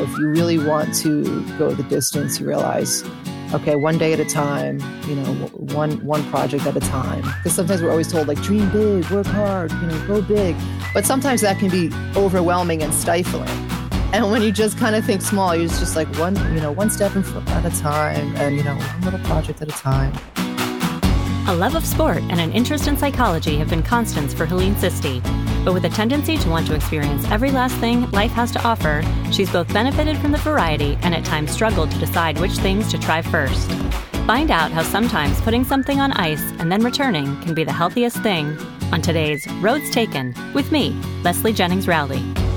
If you really want to go the distance, you realize, okay, one day at a time, you know, one one project at a time. Because sometimes we're always told like dream big, work hard, you know, go big. But sometimes that can be overwhelming and stifling. And when you just kind of think small, you're just like one, you know, one step at a time and, you know, one little project at a time. A love of sport and an interest in psychology have been constants for Helene Sisti. But with a tendency to want to experience every last thing life has to offer, she's both benefited from the variety and at times struggled to decide which things to try first. Find out how sometimes putting something on ice and then returning can be the healthiest thing on today's Roads Taken with me, Leslie Jennings Rowley.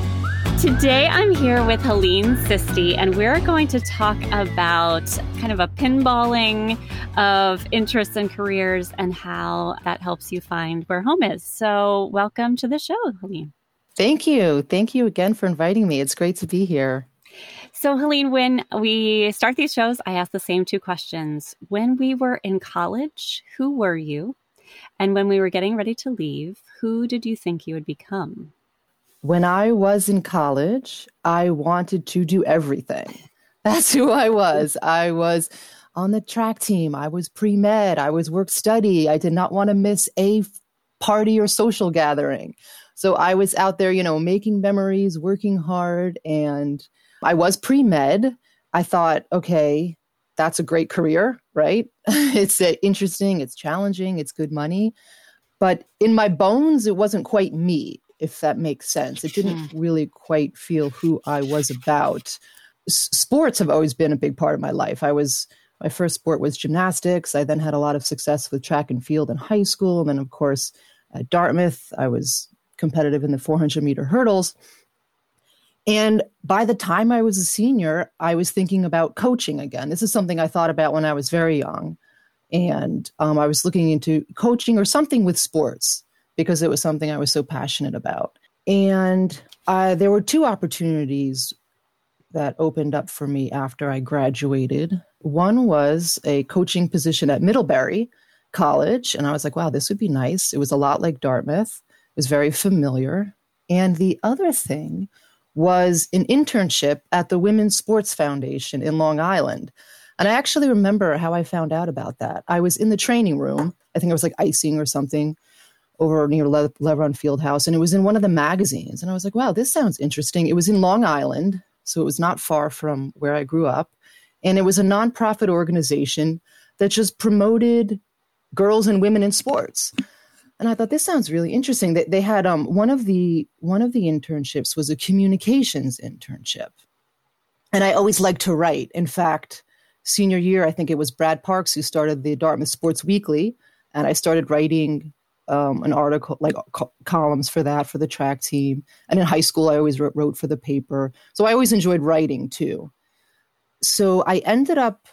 Today I'm here with Helene Sisti, and we're going to talk about kind of a pinballing of interests and careers and how that helps you find where home is. So, welcome to the show, Helene. Thank you. Thank you again for inviting me. It's great to be here. So, Helene, when we start these shows, I ask the same two questions. When we were in college, who were you? And when we were getting ready to leave, who did you think you would become? When I was in college, I wanted to do everything. That's who I was. I was on the track team. I was pre med. I was work study. I did not want to miss a party or social gathering. So I was out there, you know, making memories, working hard. And I was pre med. I thought, okay, that's a great career, right? it's uh, interesting, it's challenging, it's good money. But in my bones, it wasn't quite me if that makes sense. It didn't hmm. really quite feel who I was about. S- sports have always been a big part of my life. I was my first sport was gymnastics. I then had a lot of success with track and field in high school, and then of course at Dartmouth, I was competitive in the 400 meter hurdles. And by the time I was a senior, I was thinking about coaching again. This is something I thought about when I was very young. And um, I was looking into coaching or something with sports because it was something I was so passionate about. And uh, there were two opportunities that opened up for me after I graduated. One was a coaching position at Middlebury College. And I was like, wow, this would be nice. It was a lot like Dartmouth, it was very familiar. And the other thing was an internship at the Women's Sports Foundation in Long Island. And I actually remember how I found out about that. I was in the training room. I think I was like icing or something over near Le- Leverone Fieldhouse, and it was in one of the magazines. And I was like, wow, this sounds interesting. It was in Long Island, so it was not far from where I grew up. And it was a nonprofit organization that just promoted girls and women in sports. And I thought this sounds really interesting. They, they had um, one of the one of the internships was a communications internship, and I always liked to write. In fact, senior year, I think it was Brad Parks who started the Dartmouth Sports Weekly, and I started writing um, an article, like co- columns for that for the track team. And in high school, I always wrote, wrote for the paper. So I always enjoyed writing too. So I ended up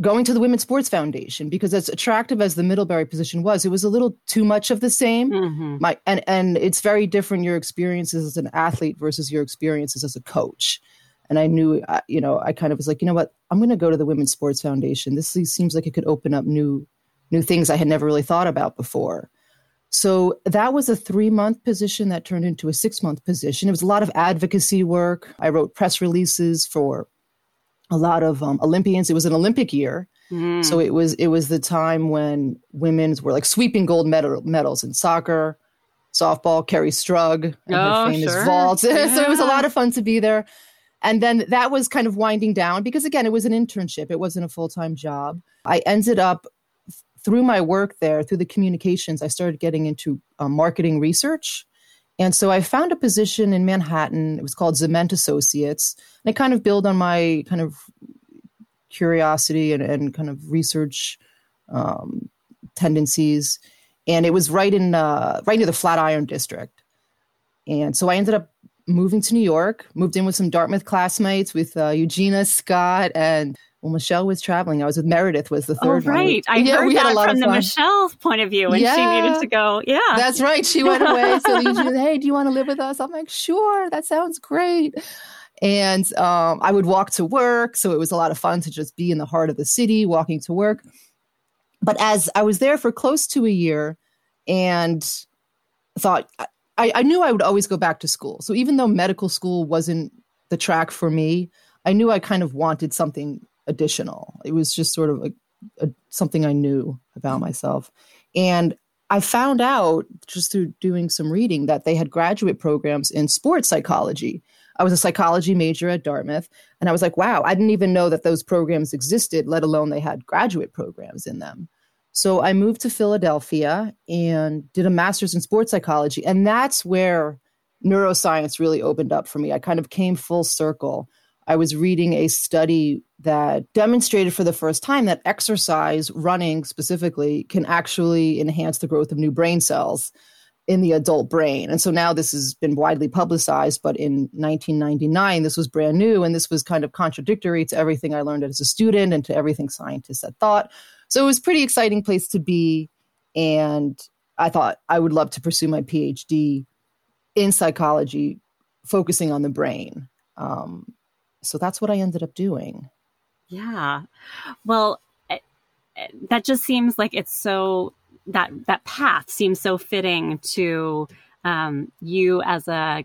going to the Women's Sports Foundation because as attractive as the Middlebury position was, it was a little too much of the same. Mm-hmm. My and and it's very different your experiences as an athlete versus your experiences as a coach. And I knew, you know, I kind of was like, you know what, I'm going to go to the Women's Sports Foundation. This seems like it could open up new new things I had never really thought about before. So that was a three month position that turned into a six month position. It was a lot of advocacy work. I wrote press releases for a lot of um, Olympians. It was an Olympic year. Mm. So it was it was the time when women's were like sweeping gold medal, medals in soccer, softball, Kerri Strug, and oh, her famous sure. vault. Yeah. so it was a lot of fun to be there. And then that was kind of winding down because again, it was an internship. It wasn't a full-time job. I ended up through my work there, through the communications, I started getting into uh, marketing research. And so I found a position in Manhattan. It was called Zement Associates. And I kind of build on my kind of curiosity and, and kind of research um, tendencies. And it was right in uh, right near the Flatiron district. And so I ended up moving to New York, moved in with some Dartmouth classmates with uh, Eugenia Scott and well, Michelle was traveling. I was with Meredith was the oh, third oh, right. one. I yeah, heard that from the Michelle point of view when yeah. she needed to go. Yeah. That's right. She went away. So Eugenia, hey, do you want to live with us? I'm like, sure. That sounds great. And um, I would walk to work. So it was a lot of fun to just be in the heart of the city, walking to work. But as I was there for close to a year and thought, I, I knew I would always go back to school. So even though medical school wasn't the track for me, I knew I kind of wanted something additional. It was just sort of a, a, something I knew about myself. And I found out just through doing some reading that they had graduate programs in sports psychology. I was a psychology major at Dartmouth, and I was like, wow, I didn't even know that those programs existed, let alone they had graduate programs in them. So I moved to Philadelphia and did a master's in sports psychology. And that's where neuroscience really opened up for me. I kind of came full circle. I was reading a study that demonstrated for the first time that exercise, running specifically, can actually enhance the growth of new brain cells in the adult brain. And so now this has been widely publicized, but in 1999, this was brand new. And this was kind of contradictory to everything I learned as a student and to everything scientists had thought. So it was pretty exciting place to be. And I thought I would love to pursue my PhD in psychology, focusing on the brain. Um, so that's what I ended up doing. Yeah. Well, it, it, that just seems like it's so that that path seems so fitting to um, you as a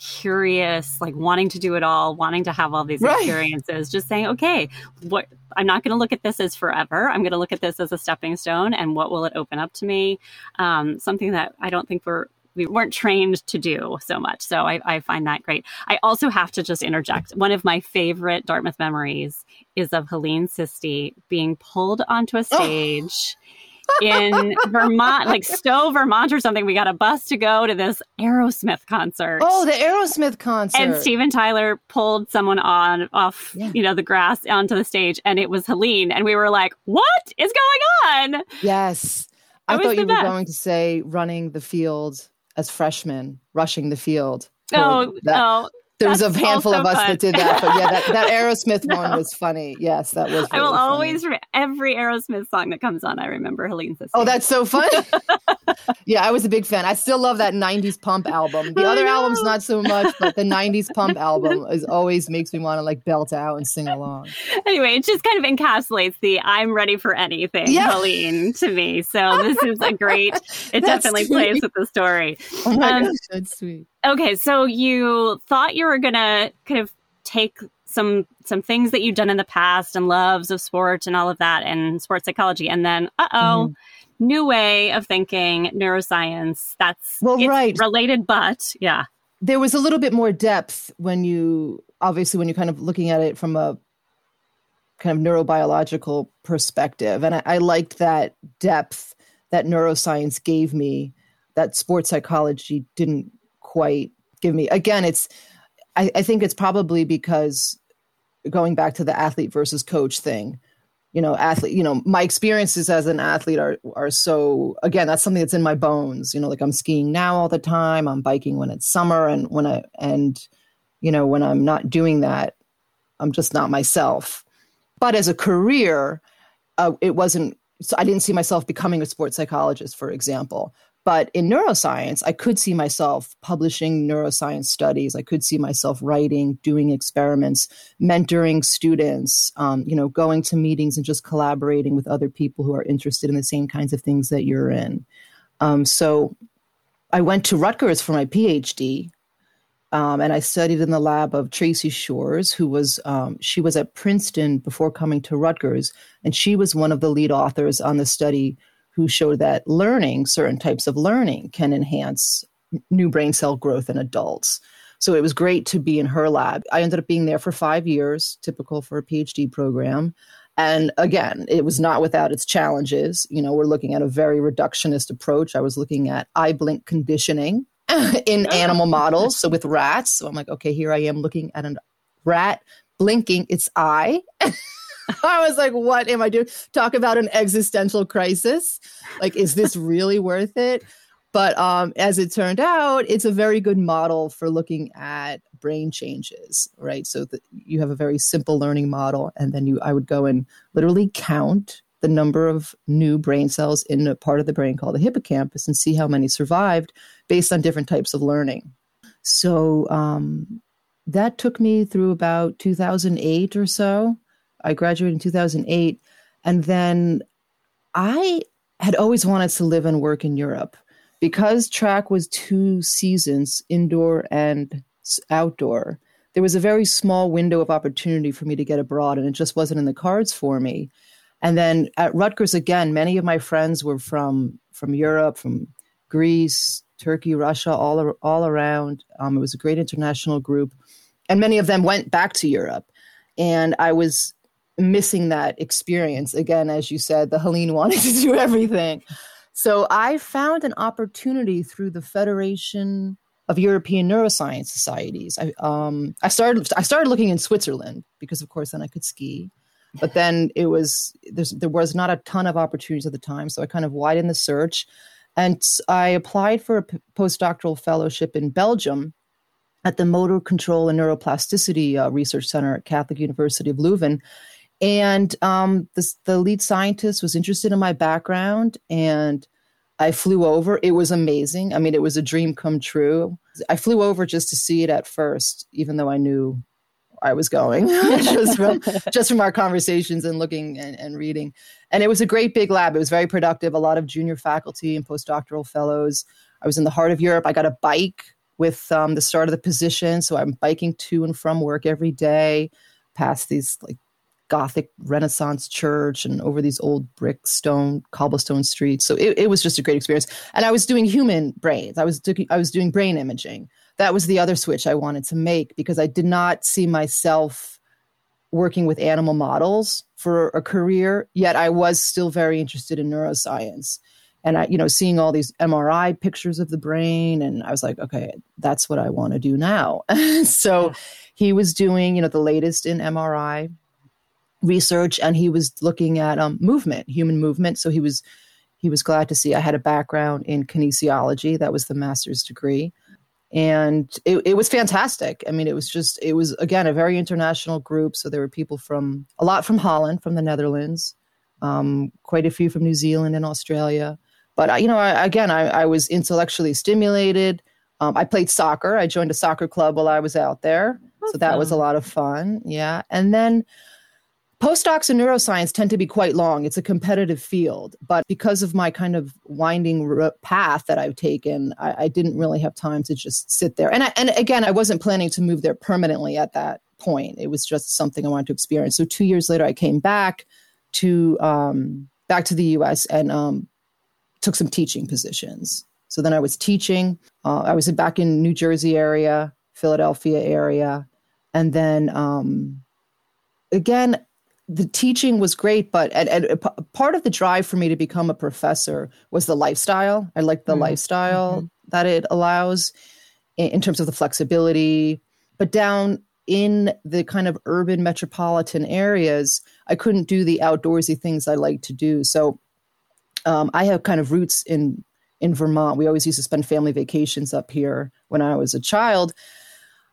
curious, like wanting to do it all, wanting to have all these right. experiences, just saying, okay, what I'm not going to look at this as forever. I'm going to look at this as a stepping stone and what will it open up to me? Um, something that I don't think we're we weren't trained to do so much. So I, I, find that great. I also have to just interject. One of my favorite Dartmouth memories is of Helene Sisti being pulled onto a oh. stage in Vermont, like Stowe, Vermont, or something. We got a bus to go to this Aerosmith concert. Oh, the Aerosmith concert! And Steven Tyler pulled someone on off, yeah. you know, the grass onto the stage, and it was Helene, and we were like, "What is going on?" Yes, I thought you best. were going to say running the field as freshmen, rushing the field. Oh, that. oh, there was a handful of us fun. that did that, but yeah, that, that Aerosmith no. one was funny. Yes, that was. Really I will funny. always re- every Aerosmith song that comes on. I remember Helene Sisti. Oh, that's so fun! yeah, I was a big fan. I still love that '90s Pump album. The other albums not so much, but the '90s Pump album is always makes me want to like belt out and sing along. Anyway, it just kind of encapsulates the "I'm ready for anything" yeah. Helene to me. So this is a great. It definitely sweet. plays with the story. Oh my um, gosh, that's sweet. Okay, so you thought you were gonna kind of take some some things that you've done in the past and loves of sport and all of that and sports psychology, and then uh oh. Mm-hmm. New way of thinking, neuroscience. That's well, right. related, but yeah, there was a little bit more depth when you obviously when you're kind of looking at it from a kind of neurobiological perspective, and I, I liked that depth that neuroscience gave me that sports psychology didn't quite give me. Again, it's I, I think it's probably because going back to the athlete versus coach thing, you know, athlete, you know, my experiences as an athlete are are so again, that's something that's in my bones. You know, like I'm skiing now all the time, I'm biking when it's summer and when I and you know, when I'm not doing that, I'm just not myself. But as a career, uh, it wasn't so I didn't see myself becoming a sports psychologist, for example. But in neuroscience, I could see myself publishing neuroscience studies. I could see myself writing, doing experiments, mentoring students, um, you know, going to meetings and just collaborating with other people who are interested in the same kinds of things that you're in. Um, so I went to Rutgers for my PhD. Um, and I studied in the lab of Tracey Shors, who was um, she was at Princeton before coming to Rutgers, and she was one of the lead authors on the study who showed that learning, certain types of learning, can enhance new brain cell growth in adults. So it was great to be in her lab. I ended up being there for five years, typical for a PhD program. And again, it was not without its challenges. You know, we're looking at a very reductionist approach. I was looking at eye blink conditioning in ah. animal models. So with rats. So I'm like, okay, here I am looking at a rat blinking its eye. I was like, what am I doing? Talk about an existential crisis. Like, is this really worth it? But um, as it turned out, it's a very good model for looking at brain changes, right? So that you have a very simple learning model, and then you, I would go and literally count the number of new brain cells in a part of the brain called the hippocampus and see how many survived based on different types of learning. So um, that took me through about 2008 or so. I graduated in 2008. And then I had always wanted to live and work in Europe because track was two seasons, indoor and outdoor. there was a very small window of opportunity for me to get abroad, and it just wasn't in the cards for me. And then at Rutgers again, many of my friends were from from Europe, from Greece, Turkey, Russia, all all around. Um, it was a great international group, and many of them went back to Europe, and I was missing that experience again. As you said, the Helene wanted to do everything, so I found an opportunity through the Federation of European Neuroscience Societies. I um, I started I started looking in Switzerland because, of course, then I could ski but then it was there was not a ton of opportunities at the time so i kind of widened the search and i applied for a postdoctoral fellowship in belgium at the motor control and neuroplasticity uh, research center at catholic university of leuven and um, the lead scientist was interested in my background and i flew over it was amazing i mean it was a dream come true i flew over just to see it at first even though i knew I was going just from just from our conversations and looking and, and reading. And it was a great big lab. It was very productive. A lot of junior faculty and postdoctoral fellows. I was in the heart of Europe. I got a bike with um, the start of the position, so I'm biking to and from work every day, past these like Gothic Renaissance church and over these old brick stone cobblestone streets. So it, it was just a great experience. And I was doing human brains. I was doing I was doing brain imaging that was the other switch I wanted to make because I did not see myself working with animal models for a career, yet I was still very interested in neuroscience. And I, you know, seeing all these MRI pictures of the brain, and I was like, okay, that's what I want to do now. so he was doing, you know, the latest in MRI research, and he was looking at um, movement, human movement. So he was he was glad to see I had a background in kinesiology. That was the master's degree. And it, it was fantastic. I mean it was just it was again a very international group. So there were people from a lot from holland from the netherlands um, quite a few from new zealand and australia. But you know I, again I, I, was intellectually stimulated. Um, i played soccer. I joined a soccer club while i was out there. Awesome. so that was a lot of fun. Yeah. And then Postdocs in neuroscience tend to be quite long. It's a competitive field, but because of my kind of winding r- path that I've taken, I, I, didn't really have time to just sit there. And I, and again, I wasn't planning to move there permanently at that point. It was just something I wanted to experience. So two years later, I came back to um, back to the U.S. and um, took some teaching positions. So then I was teaching. Uh, I was back in New Jersey area, Philadelphia area, and then um, again the teaching was great, but and, and part of the drive for me to become a professor was the lifestyle. I like the mm-hmm. lifestyle mm-hmm. that it allows in, in terms of the flexibility. But down in the kind of urban metropolitan areas, I couldn't do the outdoorsy things I like to do. So um, I have kind of roots in in Vermont. We always used to spend family vacations up here when I was a child.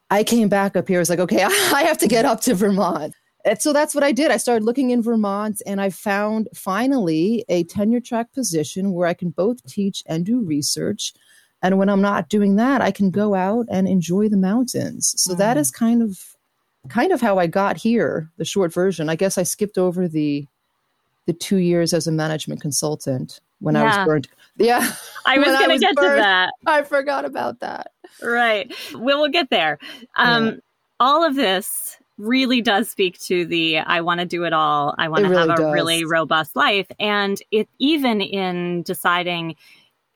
I came back up here. I was like, okay, I have to get up to Vermont. And so that's what I did. I started looking in Vermont and I found finally a tenure track position where I can both teach and do research. And when I'm not doing that, I can go out and enjoy the mountains. So mm. that is kind of kind of how I got here, the short version. I guess I skipped over the the two years as a management consultant when yeah. I was burned. Yeah. I was going to get burned, to that. I forgot about that. Right. Well, we'll get there. Um, yeah. All of this really does speak to the I want to do it all. I want to really have a does. really robust life. And it even in deciding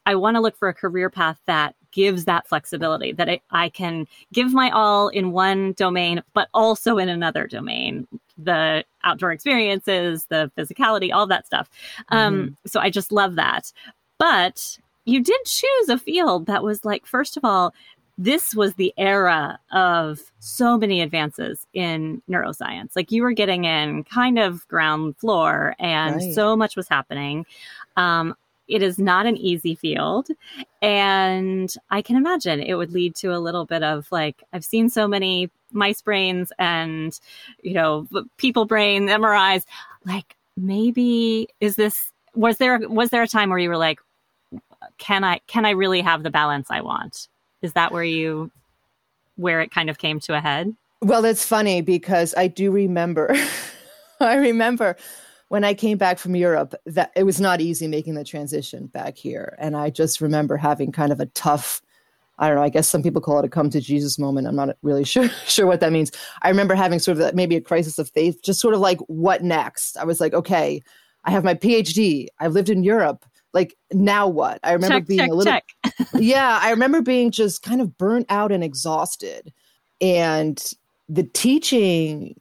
I want to look for a career path that gives that flexibility that it, I can give my all in one domain, but also in another domain, the outdoor experiences, the physicality, all that stuff. Um, mm-hmm. Um, so I just love that. But you did choose a field that was like, first of all, this was the era of so many advances in neuroscience. Like you were getting in kind of ground floor, and right. so much was happening. Um, it is not an easy field. And I can imagine it would lead to a little bit of like, I've seen so many mice brains and, you know, people brain, MRIs. Like, maybe is this, was there, was there a time where you were like, can I, can I really have the balance I want? Is that where you where it kind of came to a head? Well, it's funny because I do remember I remember when I came back from Europe that it was not easy making the transition back here and I just remember having kind of a tough I don't know. I guess some people call it a come to Jesus moment. I'm not really sure sure what that means. I remember having sort of that, maybe a crisis of faith, just sort of like, what next? I was like, okay, I have my PhD. I've lived in Europe. Like now what? I remember check, being check, a little. Yeah, I remember being just kind of burnt out and exhausted. And the teaching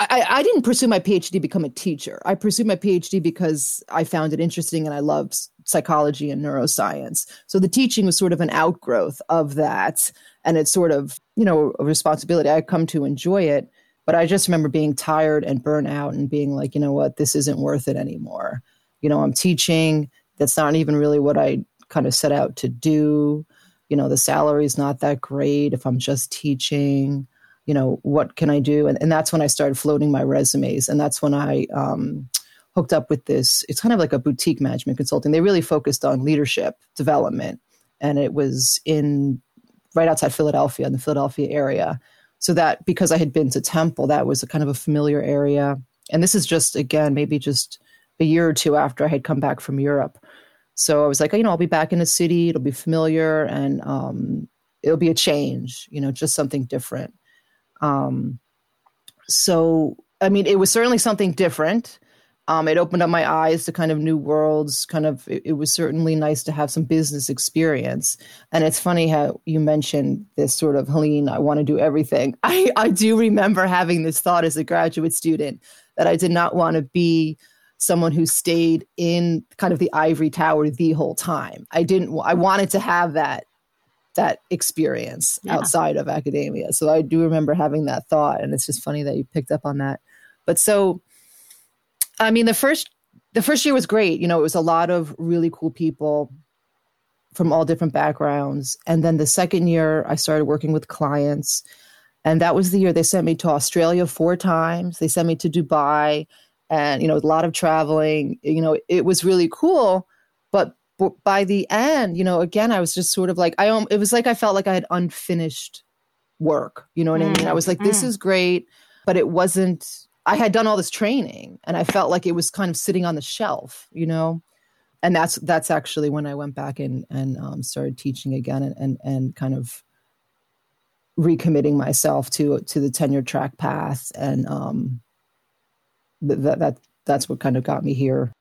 I, I, didn't pursue my PhD to become a teacher. I pursued my PhD because I found it interesting and I loved psychology and neuroscience. So the teaching was sort of an outgrowth of that. And it's sort of, you know, a responsibility. I come to enjoy it. But I just remember being tired and burnt out and being like, you know what, this isn't worth it anymore. You know, I'm teaching. That's not even really what I kind of set out to do. You know, the salary is not that great if I'm just teaching you know, what can I do? And, and that's when I started floating my resumes. And that's when I um, hooked up with this. It's kind of like a boutique management consulting. They really focused on leadership development. And it was in right outside Philadelphia, in the Philadelphia area. So that because I had been to Temple, that was a kind of a familiar area. And this is just, again, maybe just a year or two after I had come back from Europe. So I was like, you know, I'll be back in the city. It'll be familiar and um, it'll be a change, you know, just something different. Um, so, I mean, it was certainly something different. Um, it opened up my eyes to kind of new worlds. Kind of, it, it, was certainly nice to have some business experience. And it's funny how you mentioned this sort of Helene. I want to do everything. I I do remember having this thought as a graduate student that I did not want to be someone who stayed in kind of the ivory tower the whole time. I didn't. I wanted to have that that experience yeah. outside of academia. So I do remember having that thought, and it's just funny that you picked up on that. But so, I mean, the first the first year was great. You know, it was a lot of really cool people from all different backgrounds, and then the second year, I started working with clients, and that was the year they sent me to Australia four times. They sent me to Dubai, and you know, a lot of traveling. You know, it was really cool. But but by the end, you know, again, I was just sort of like, I, um, it was like I felt like I had unfinished work. You know what mm. I mean? I was like, this mm. is great, but it wasn't, I had done all this training and I felt like it was kind of sitting on the shelf, you know? And that's, that's actually when I went back and, and um, started teaching again and, and, and kind of recommitting myself to, to the tenure track path. And um, that, that, that's what kind of got me here.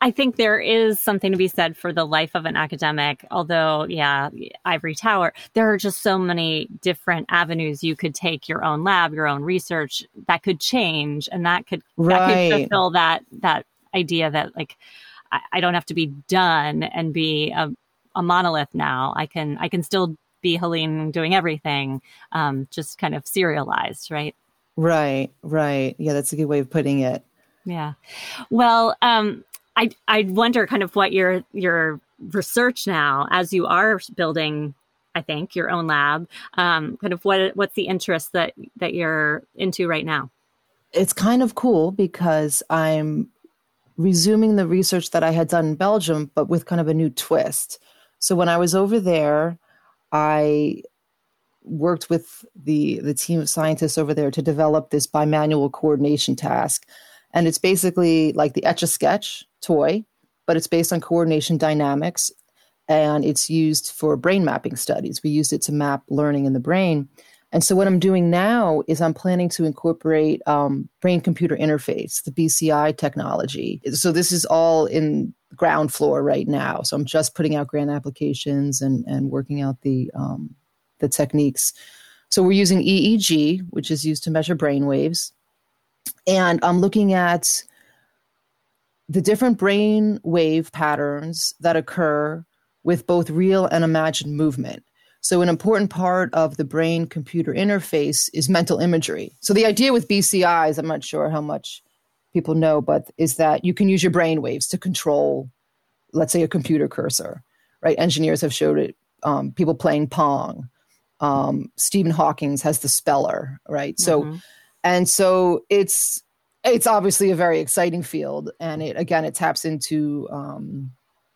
I think there is something to be said for the life of an academic. Although, yeah, Ivory Tower, there are just so many different avenues you could take your own lab, your own research that could change, and that could right. that could fulfill that that idea that like I, I don't have to be done and be a, a, monolith now. I can I can still be Helene doing everything, um, just kind of serialized, right? Right, right. Yeah, that's a good way of putting it. Yeah. Well, um, I I wonder kind of what your your research now as you are building I think your own lab um, kind of what what's the interest that that you're into right now it's kind of cool because I'm resuming the research that I had done in Belgium but with kind of a new twist so when I was over there I worked with the the team of scientists over there to develop this bimanual coordination task and it's basically like the Etch a Sketch toy, but it's based on coordination dynamics and it's used for brain mapping studies. We used it to map learning in the brain. And so, what I'm doing now is I'm planning to incorporate um, brain computer interface, the BCI technology. So, this is all in ground floor right now. So, I'm just putting out grant applications and, and working out the, um, the techniques. So, we're using EEG, which is used to measure brain waves. And I'm looking at the different brain wave patterns that occur with both real and imagined movement. So, an important part of the brain computer interface is mental imagery. So, the idea with BCIs, I'm not sure how much people know, but is that you can use your brain waves to control, let's say, a computer cursor, right? Engineers have showed it, um, people playing Pong. Um, Stephen Hawking's has the speller, right? So, mm-hmm. and so it's it's obviously a very exciting field and it again it taps into um,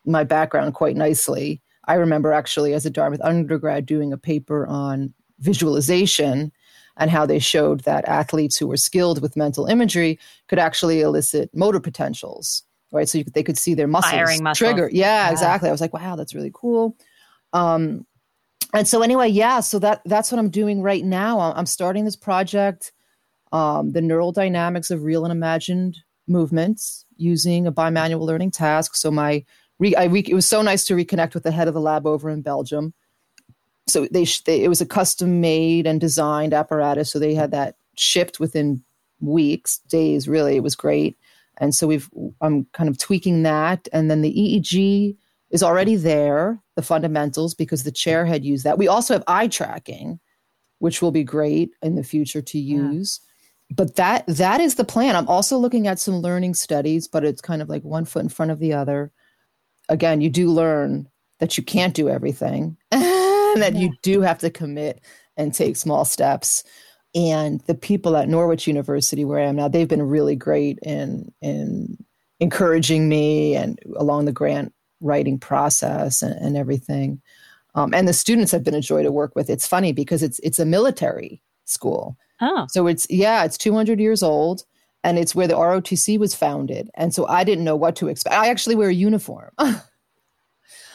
my background quite nicely i remember actually as a dartmouth undergrad doing a paper on visualization and how they showed that athletes who were skilled with mental imagery could actually elicit motor potentials right so could, they could see their muscles, muscles. trigger yeah, yeah, exactly i was like wow that's really cool um, and so anyway, yeah, so that that's what I'm doing right now. I'm starting this project, um, the neural dynamics of real and imagined movements using a bimanual learning task. So my re, I re, it was so nice to reconnect with the head of the lab over in Belgium. So they, they it was a custom made and designed apparatus. So they had that shipped within weeks, days. Really, it was great. And so we've I'm kind of tweaking that, and then the EEG is already there, the fundamentals, because the chair had used that. We also have eye tracking, which will be great in the future to use. Yeah. But that that is the plan. I'm also looking at some learning studies, but it's kind of like one foot in front of the other. Again, you do learn that you can't do everything, and that yeah. you do have to commit and take small steps. And the people at Norwich University, where I am now, they've been really great in in encouraging me and along the grant writing process and, and everything. Um, and the students have been a joy to work with. It's funny because it's it's a military school. Oh, so it's yeah, it's 200 years old, and it's where the ROTC was founded. And so I didn't know what to expect. I actually wear a uniform.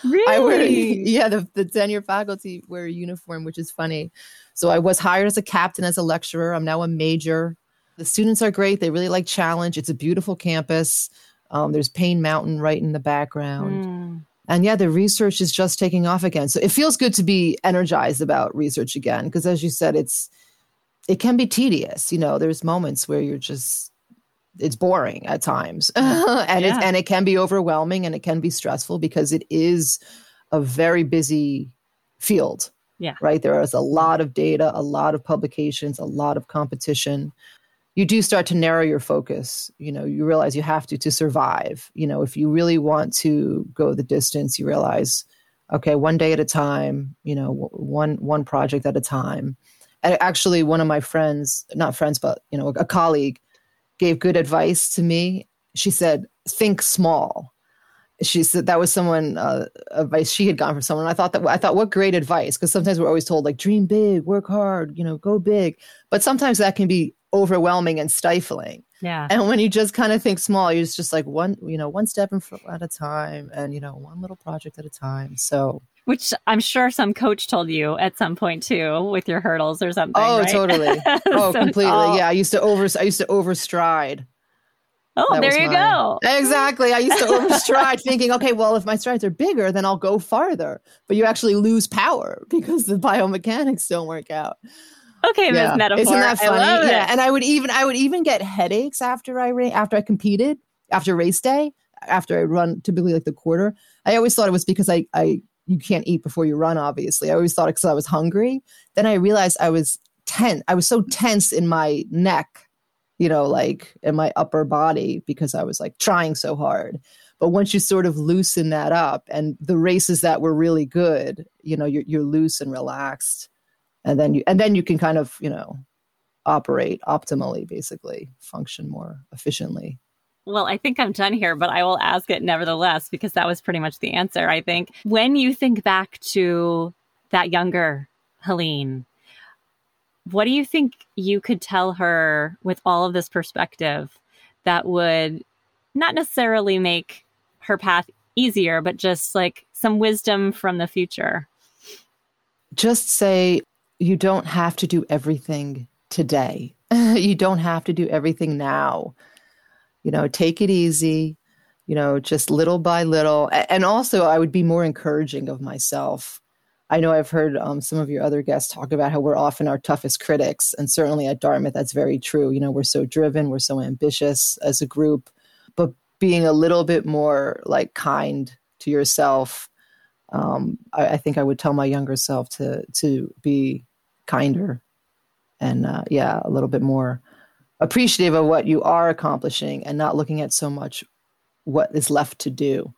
really? I wear yeah. The the tenure faculty wear a uniform, which is funny. So I was hired as a captain as a lecturer. I'm now a major. The students are great. They really like challenge. It's a beautiful campus. Um, there's Paine Mountain right in the background. Mm. And yeah, the research is just taking off again. So it feels good to be energized about research again, because as you said, it's it can be tedious. You know, there's moments where you're just it's boring at times, and yeah. it and it can be overwhelming and it can be stressful because it is a very busy field. Yeah. Right. There is a lot of data, a lot of publications, a lot of competition you do start to narrow your focus. You know you realize you have to to survive. You know if you really want to go the distance you realize okay one day at a time you know one one project at a time. And actually one of my friends not friends but you know a colleague gave good advice to me. She said think small. She said that was someone uh, advice she had gotten from someone. I thought that I thought what great advice because sometimes we're always told like dream big, work hard, you know, go big, but sometimes that can be overwhelming and stifling. Yeah. And when you just kind of think small, you're just like one, you know, one step at a time and, you know, one little project at a time. So, which I'm sure some coach told you at some point too with your hurdles or something. Oh, right? totally. Oh, so completely. Yeah. I used to over, I used to overstride. Oh, that there you go. Exactly. I used to overstride thinking, okay, well, if my strides are bigger, then I'll go farther. But you actually lose power because the biomechanics don't work out. Okay, yeah. Ms. Metaphor. Isn't that funny? yeah. And I would even I would even get headaches after I ran after I competed after race day after I run typically like the quarter. I always thought it was because I I you can't eat before you run. Obviously, I always thought it because I was hungry. Then I realized I was tense. I was so tense in my neck, you know, like in my upper body because I was like trying so hard. But once you sort of loosen that up, and the races that were really good, you know, you're, you're loose and relaxed and then you and then you can kind of you know operate optimally basically function more efficiently well, I think I'm done here, but I will ask it nevertheless because that was pretty much the answer. I think when you think back to that younger Helene, what do you think you could tell her with all of this perspective that would not necessarily make her path easier, but just like some wisdom from the future? Just say, you don't have to do everything today. you don't have to do everything now. You know, take it easy, you know, just little by little. And also, I would be more encouraging of myself. I know I've heard um, some of your other guests talk about how we're often our toughest critics. And certainly at Dartmouth, that's very true. You know, we're so driven, we're so ambitious as a group, but being a little bit more like kind to yourself um, I, I, think I would tell my younger self to to be kinder and uh, yeah, a little bit more appreciative of what you are accomplishing and not looking at so much what is left to do.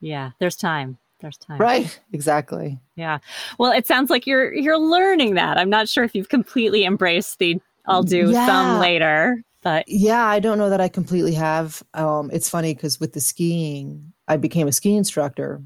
Yeah, there's time. There's time. Right, exactly. Yeah. Well, it sounds like you're you're learning that. I'm not sure if you've completely embraced the I'll do yeah. some later, but yeah, I don't know that I completely have. Um, it's funny because with the skiing, I became a ski instructor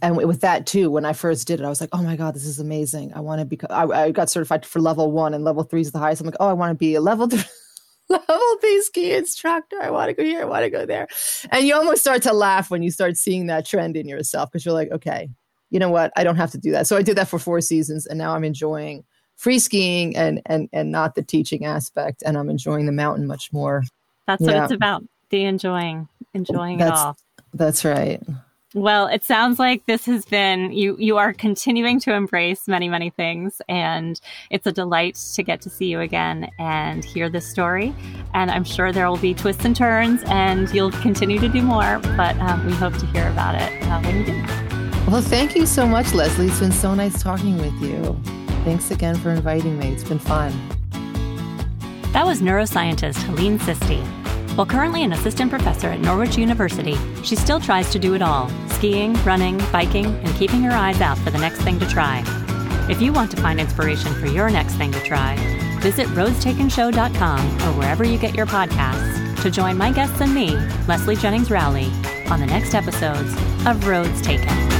and with that too when i first did it i was like oh my god this is amazing i want to become I, I, got certified for level one and level three is the highest i'm like oh i want to be a level three level three ski instructor i want to go here i want to go there and you almost start to laugh when you start seeing that trend in yourself because you're like okay you know what? I don't have to do that. So I did that for four seasons, and now I'm enjoying free skiing and and and not the teaching aspect, and I'm enjoying the mountain much more. That's what it's about. The enjoying, enjoying that's, it all. That's right. Well, it sounds like this has been you you are continuing to embrace many many things and it's a delight to get to see you again and hear this story and I'm sure there will be twists and turns and you'll continue to do more but um, we hope to hear about it uh, when you do. Well, thank you so much, Leslie. It's been so nice talking with you. Thanks again for inviting me. It's been fun. That was neuroscientist Helene Sisti. While currently an assistant professor at Norwich University, she still tries to do it all skiing, running, biking, and keeping her eyes out for the next thing to try. If you want to find inspiration for your next thing to try, visit roadstakenshow.com or wherever you get your podcasts to join my guests and me, Leslie Jennings Rowley, on the next episodes of Roads Taken.